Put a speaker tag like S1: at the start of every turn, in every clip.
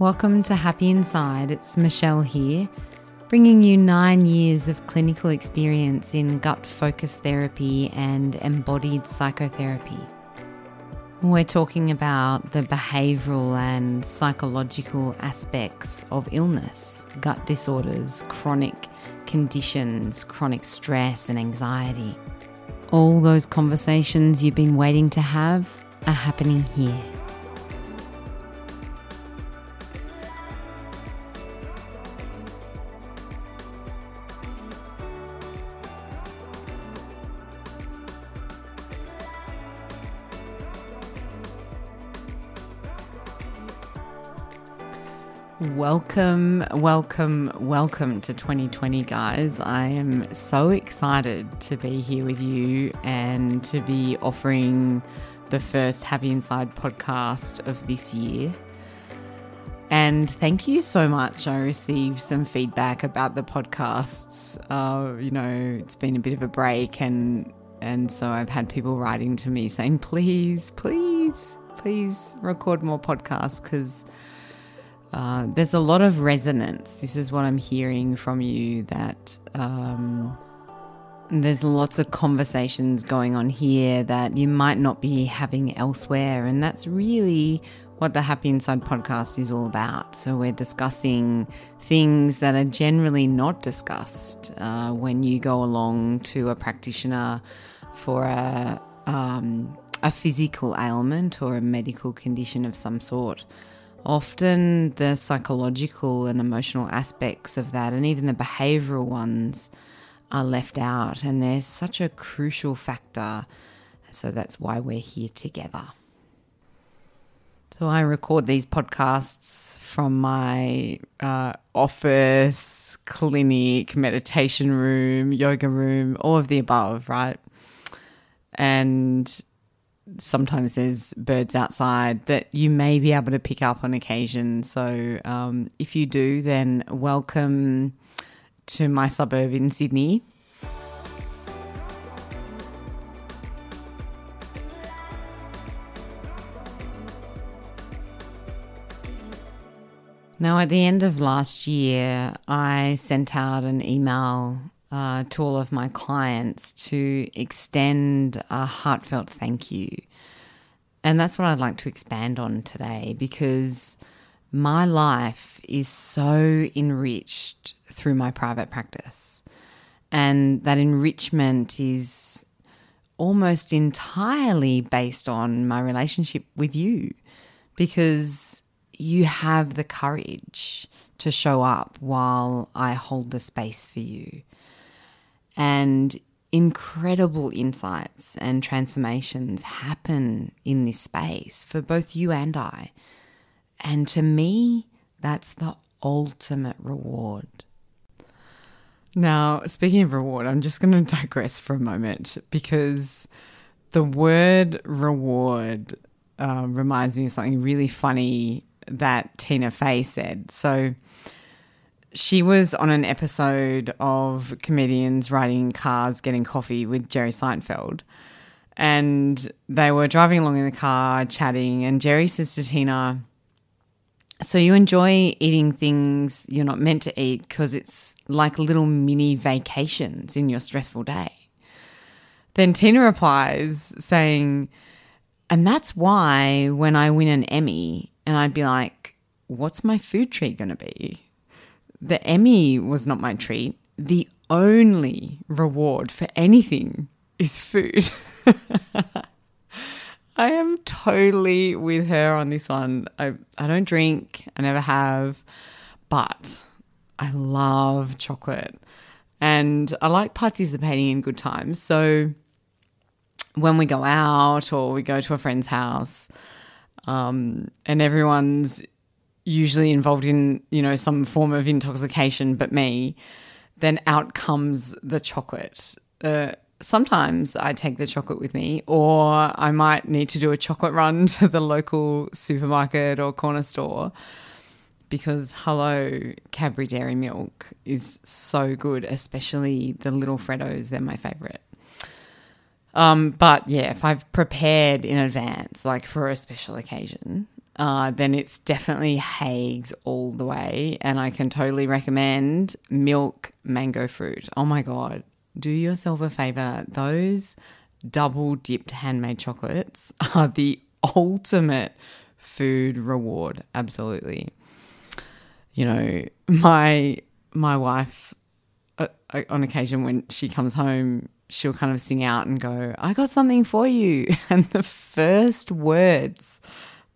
S1: Welcome to Happy Inside. It's Michelle here, bringing you nine years of clinical experience in gut focused therapy and embodied psychotherapy. We're talking about the behavioral and psychological aspects of illness, gut disorders, chronic conditions, chronic stress, and anxiety. All those conversations you've been waiting to have are happening here. Welcome, welcome, welcome to 2020, guys. I am so excited to be here with you and to be offering the first Happy Inside podcast of this year. And thank you so much. I received some feedback about the podcasts. Uh, you know, it's been a bit of a break, and and so I've had people writing to me saying, "Please, please, please record more podcasts," because uh, there's a lot of resonance. This is what I'm hearing from you that um, there's lots of conversations going on here that you might not be having elsewhere. And that's really what the Happy Inside podcast is all about. So we're discussing things that are generally not discussed uh, when you go along to a practitioner for a, um, a physical ailment or a medical condition of some sort often the psychological and emotional aspects of that, and even the behavioral ones, are left out. And they're such a crucial factor. So that's why we're here together. So I record these podcasts from my uh, office, clinic, meditation room, yoga room, all of the above, right? And sometimes there's birds outside that you may be able to pick up on occasion. So um, if you do, then welcome to my suburb in Sydney. Now, at the end of last year, I sent out an email uh, to all of my clients to extend a heartfelt thank you. And that's what I'd like to expand on today because my life is so enriched through my private practice. And that enrichment is almost entirely based on my relationship with you because you have the courage to show up while I hold the space for you and incredible insights and transformations happen in this space for both you and I. And to me, that's the ultimate reward. Now, speaking of reward, I'm just going to digress for a moment because the word reward uh, reminds me of something really funny that Tina Fey said. So, she was on an episode of comedians riding cars getting coffee with Jerry Seinfeld. And they were driving along in the car, chatting, and Jerry says to Tina, So you enjoy eating things you're not meant to eat because it's like little mini vacations in your stressful day. Then Tina replies, saying, And that's why when I win an Emmy, and I'd be like, What's my food treat going to be? The Emmy was not my treat. The only reward for anything is food. I am totally with her on this one. I, I don't drink, I never have, but I love chocolate and I like participating in good times. So when we go out or we go to a friend's house um, and everyone's usually involved in, you know, some form of intoxication but me, then out comes the chocolate. Uh, sometimes I take the chocolate with me, or I might need to do a chocolate run to the local supermarket or corner store because hello, Cadbury Dairy Milk is so good, especially the little Freddos, they're my favorite. Um, but yeah, if I've prepared in advance, like for a special occasion, uh, then it's definitely Haigh's all the way. And I can totally recommend milk mango fruit. Oh my God. Do yourself a favor. Those double dipped handmade chocolates are the ultimate food reward. Absolutely. You know, my my wife uh, uh on occasion when she comes home she'll kind of sing out and go, I got something for you. And the first words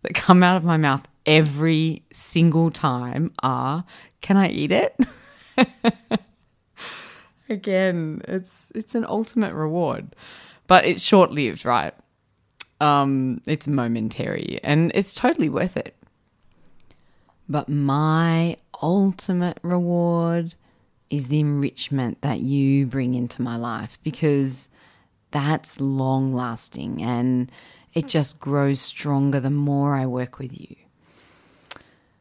S1: that come out of my mouth every single time are, Can I eat it? Again, it's it's an ultimate reward. But it's short lived, right? Um, it's momentary and it's totally worth it. But my ultimate reward is the enrichment that you bring into my life because that's long lasting and it just grows stronger the more I work with you.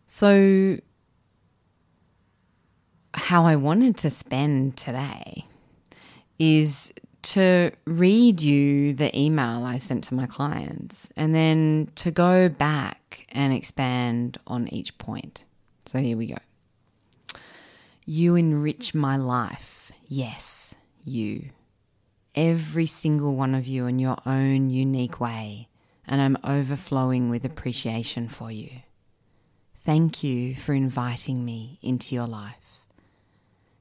S1: So, how I wanted to spend today is to read you the email I sent to my clients and then to go back and expand on each point. So, here we go. You enrich my life. Yes, you. Every single one of you in your own unique way, and I'm overflowing with appreciation for you. Thank you for inviting me into your life.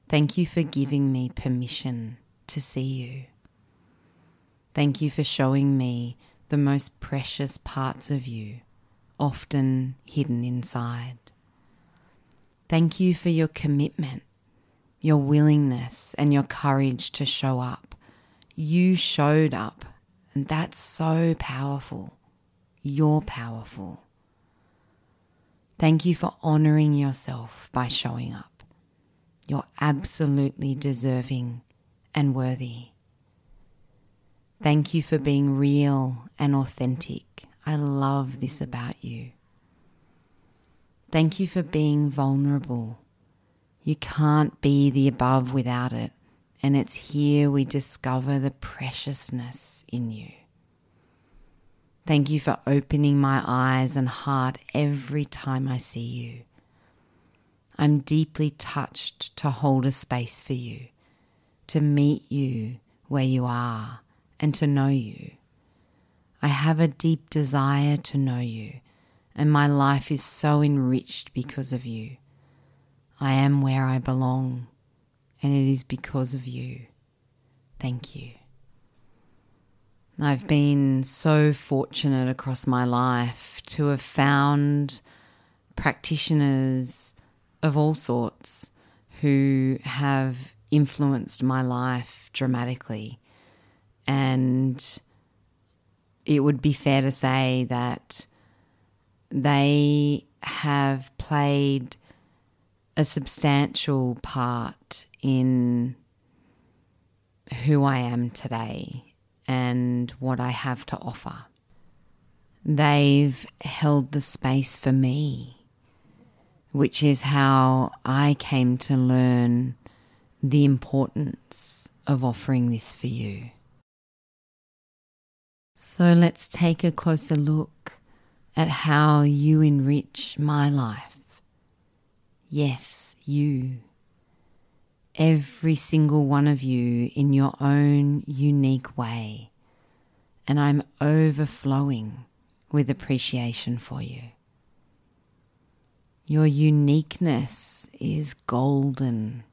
S1: Thank you for giving me permission to see you. Thank you for showing me the most precious parts of you, often hidden inside. Thank you for your commitment, your willingness, and your courage to show up. You showed up, and that's so powerful. You're powerful. Thank you for honoring yourself by showing up. You're absolutely deserving and worthy. Thank you for being real and authentic. I love this about you. Thank you for being vulnerable. You can't be the above without it, and it's here we discover the preciousness in you. Thank you for opening my eyes and heart every time I see you. I'm deeply touched to hold a space for you, to meet you where you are, and to know you. I have a deep desire to know you and my life is so enriched because of you. I am where I belong, and it is because of you. Thank you. I've been so fortunate across my life to have found practitioners of all sorts who have influenced my life dramatically. And it would be fair to say that they have played a substantial part in who I am today and what I have to offer. They've held the space for me, which is how I came to learn the importance of offering this for you. So let's take a closer look at how you enrich my life. Yes, you. Every single one of you in your own unique way. And I'm overflowing with appreciation for you. Your uniqueness is golden,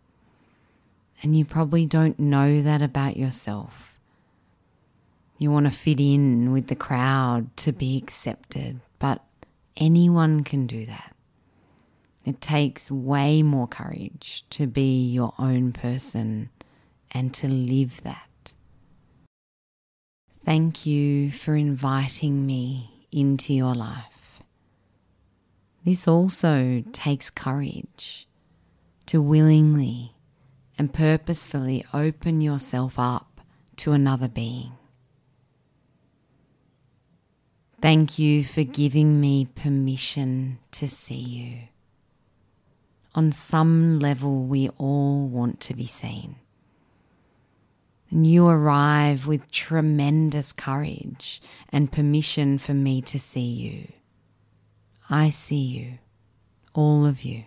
S1: and you probably don't know that about yourself. You want to fit in with the crowd to be accepted, but anyone can do that. It takes way more courage to be your own person and to live that. Thank you for inviting me into your life. This also takes courage to willingly and purposefully open yourself up to another being. Thank you for giving me permission to see you. On some level, we all want to be seen. And you arrive with tremendous courage and permission for me to see you. I see you, all of you.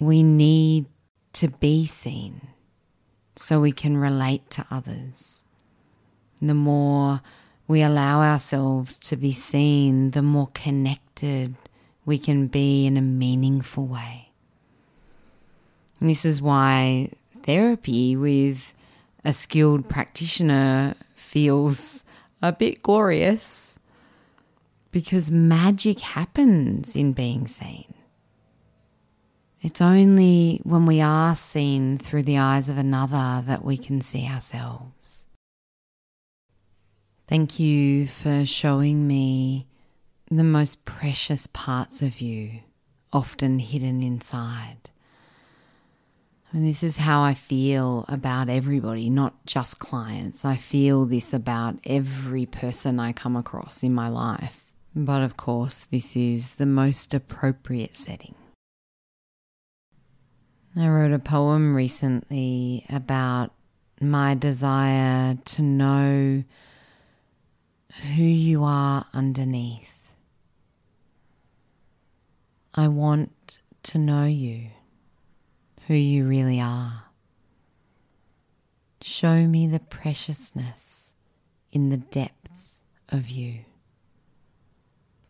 S1: We need to be seen so we can relate to others. The more we allow ourselves to be seen, the more connected we can be in a meaningful way. And this is why therapy with a skilled practitioner feels a bit glorious because magic happens in being seen. It's only when we are seen through the eyes of another that we can see ourselves. Thank you for showing me the most precious parts of you, often hidden inside. And this is how I feel about everybody, not just clients. I feel this about every person I come across in my life. But of course, this is the most appropriate setting. I wrote a poem recently about my desire to know who you are underneath. I want to know you, who you really are. Show me the preciousness in the depths of you.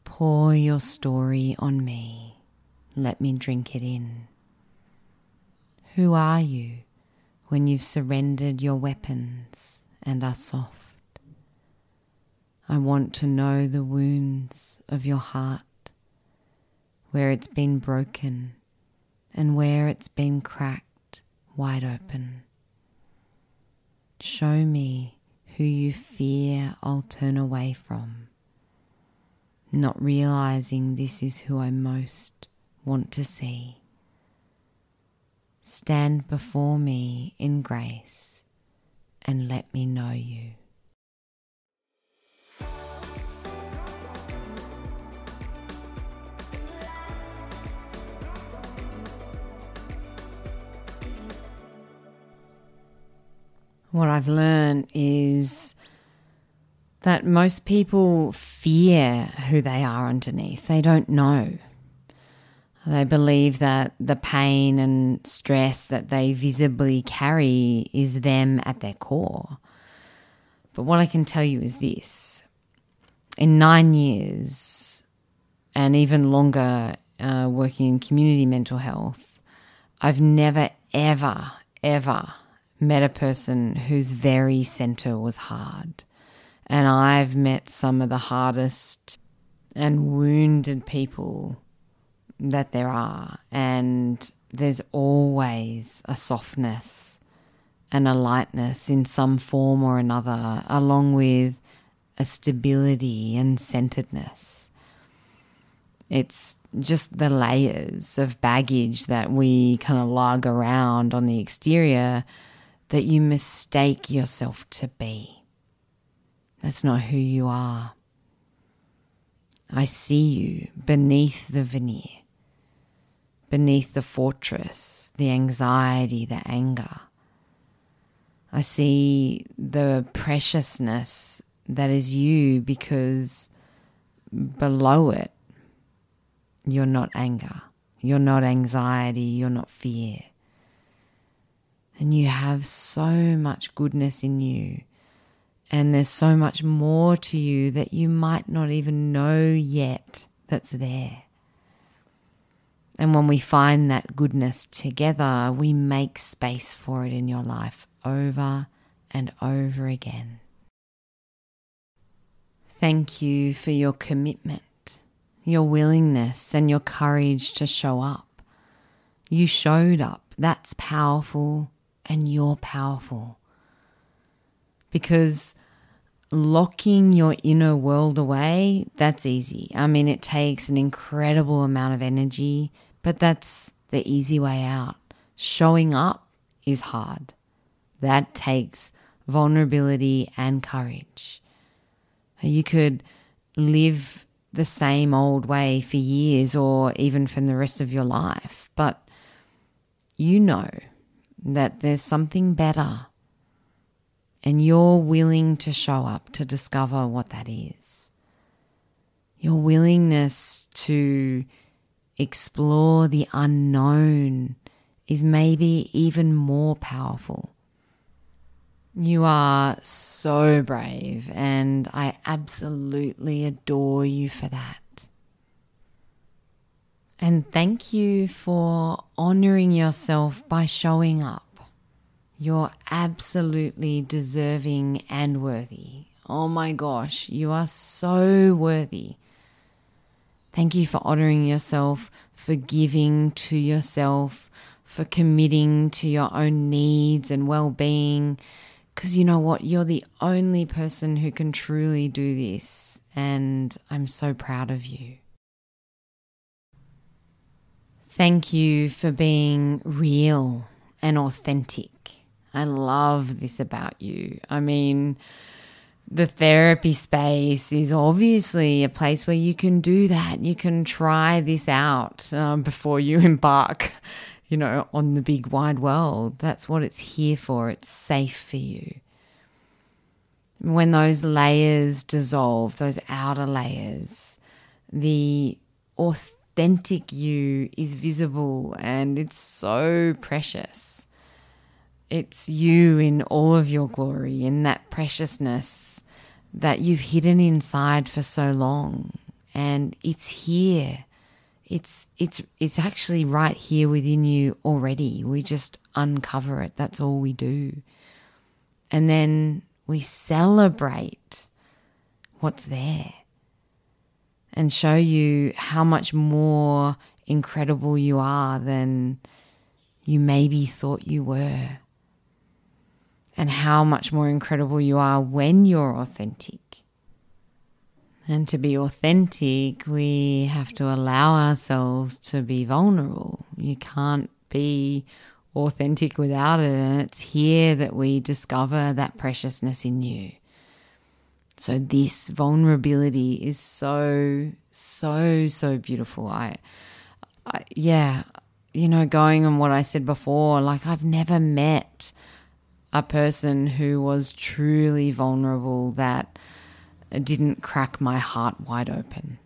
S1: Pour your story on me. Let me drink it in. Who are you when you've surrendered your weapons and are soft? I want to know the wounds of your heart, where it's been broken and where it's been cracked wide open. Show me who you fear I'll turn away from, not realizing this is who I most want to see. Stand before me in grace and let me know you. What I've learned is that most people fear who they are underneath. They don't know. They believe that the pain and stress that they visibly carry is them at their core. But what I can tell you is this in nine years, and even longer uh, working in community mental health, I've never, ever, ever met a person whose very center was hard. And I've met some of the hardest and wounded people that there are. And there's always a softness and a lightness in some form or another, along with a stability and centeredness. It's just the layers of baggage that we kind of lug around on the exterior that you mistake yourself to be. That's not who you are. I see you beneath the veneer beneath the fortress, the anxiety, the anger. I see the preciousness that is you because below it, you're not anger, you're not anxiety, you're not fear. And you have so much goodness in you. And there's so much more to you that you might not even know yet that's there. And when we find that goodness together, we make space for it in your life over and over again. Thank you for your commitment, your willingness, and your courage to show up. You showed up. That's powerful, and you're powerful. Because locking your inner world away, that's easy. I mean, it takes an incredible amount of energy, but that's the easy way out. Showing up is hard. That takes vulnerability and courage. You could live the same old way for years or even from the rest of your life, but you know that there's something better and you're willing to show up to discover what that is. Your willingness to explore the unknown is maybe even more powerful. You are so brave, and I absolutely adore you for that. And thank you for honoring yourself by showing up. You're absolutely deserving and worthy. Oh my gosh, you are so worthy. Thank you for honoring yourself, for giving to yourself, for committing to your own needs and well being because you know what? You're the only person who can truly do this. And I'm so proud of you. Thank you for being real and authentic. I love this about you. I mean, the therapy space is obviously a place where you can do that. You can try this out um, before you embark you know, on the big wide world. That's what it's here for. It's safe for you. When those layers dissolve, those outer layers, the authentic you is visible and it's so precious. It's you in all of your glory, in that preciousness that you've hidden inside for so long. And it's here it's it's it's actually right here within you already. We just uncover it. That's all we do. And then we celebrate what's there and show you how much more incredible you are than you maybe thought you were. And how much more incredible you are when you're authentic. And to be authentic, we have to allow ourselves to be vulnerable. You can't be authentic without it. And it's here that we discover that preciousness in you. So, this vulnerability is so, so, so beautiful. I, I, yeah, you know, going on what I said before, like I've never met a person who was truly vulnerable that didn't crack my heart wide open.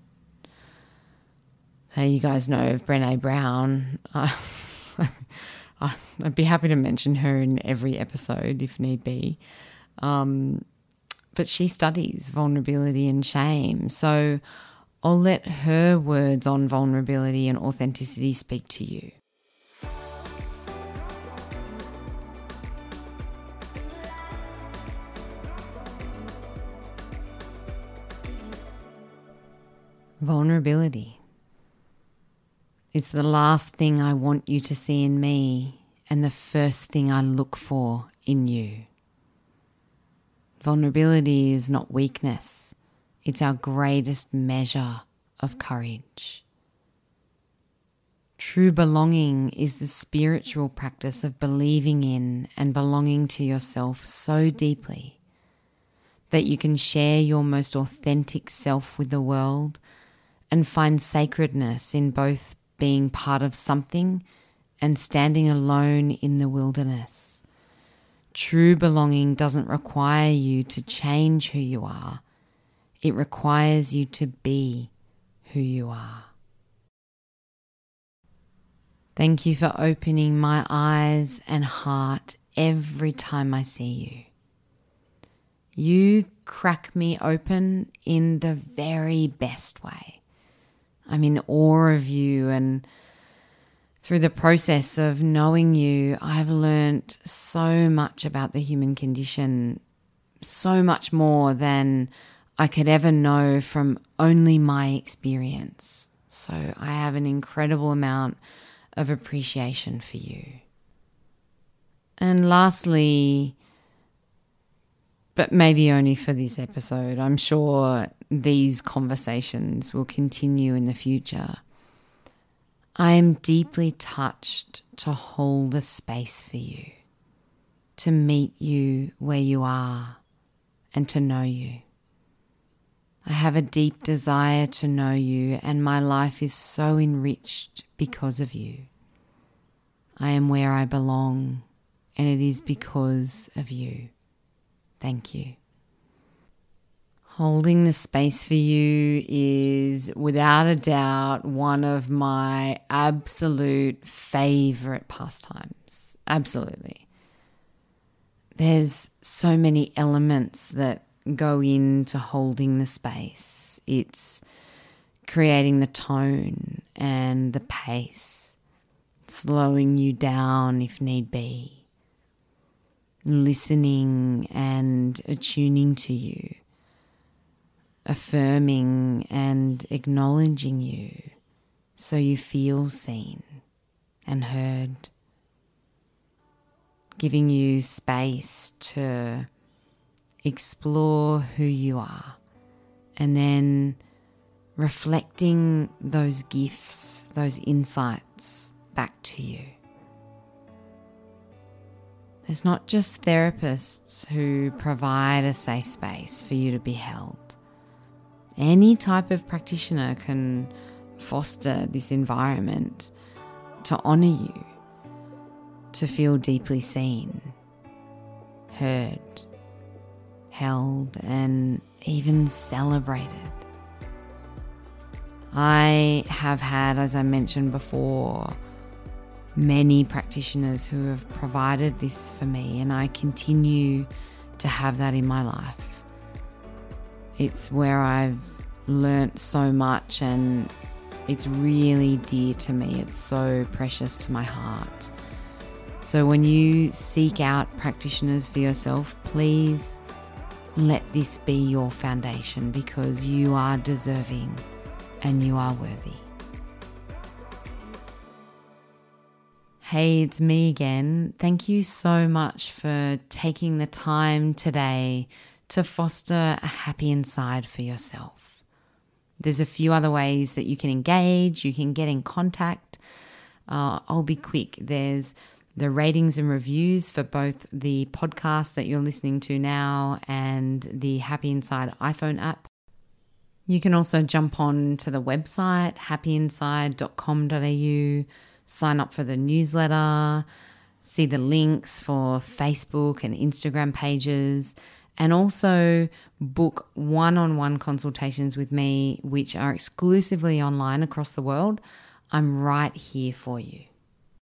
S1: Hey, you guys know of Brene Brown. I'd be happy to mention her in every episode if need be. Um, but she studies vulnerability and shame. So I'll let her words on vulnerability and authenticity speak to you. Vulnerability. It's the last thing I want you to see in me and the first thing I look for in you. Vulnerability is not weakness, it's our greatest measure of courage. True belonging is the spiritual practice of believing in and belonging to yourself so deeply that you can share your most authentic self with the world and find sacredness in both being part of something and standing alone in the wilderness. True belonging doesn't require you to change who you are, it requires you to be who you are. Thank you for opening my eyes and heart every time I see you. You crack me open in the very best way. I'm in awe of you. And through the process of knowing you, I've learned so much about the human condition, so much more than I could ever know from only my experience. So I have an incredible amount of appreciation for you. And lastly, but maybe only for this episode. I'm sure these conversations will continue in the future. I am deeply touched to hold a space for you, to meet you where you are, and to know you. I have a deep desire to know you, and my life is so enriched because of you. I am where I belong, and it is because of you. Thank you. Holding the space for you is without a doubt one of my absolute favorite pastimes. Absolutely. There's so many elements that go into holding the space. It's creating the tone and the pace, slowing you down if need be, listening and attuning to you affirming and acknowledging you so you feel seen and heard, giving you space to explore who you are, and then reflecting those gifts, those insights back to you. There's not just therapists who provide a safe space for you to be held any type of practitioner can foster this environment to honour you, to feel deeply seen, heard, held, and even celebrated. I have had, as I mentioned before, many practitioners who have provided this for me, and I continue to have that in my life. It's where I've learnt so much and it's really dear to me. It's so precious to my heart. So when you seek out practitioners for yourself, please let this be your foundation because you are deserving and you are worthy. Hey, it's me again. Thank you so much for taking the time today to foster a happy inside for yourself. There's a few other ways that you can engage, you can get in contact. Uh, I'll be quick. There's the ratings and reviews for both the podcast that you're listening to now and the Happy Inside iPhone app. You can also jump on to the website happyinside.com.au, sign up for the newsletter, see the links for Facebook and Instagram pages, and also book one on one consultations with me, which are exclusively online across the world. I'm right here for you.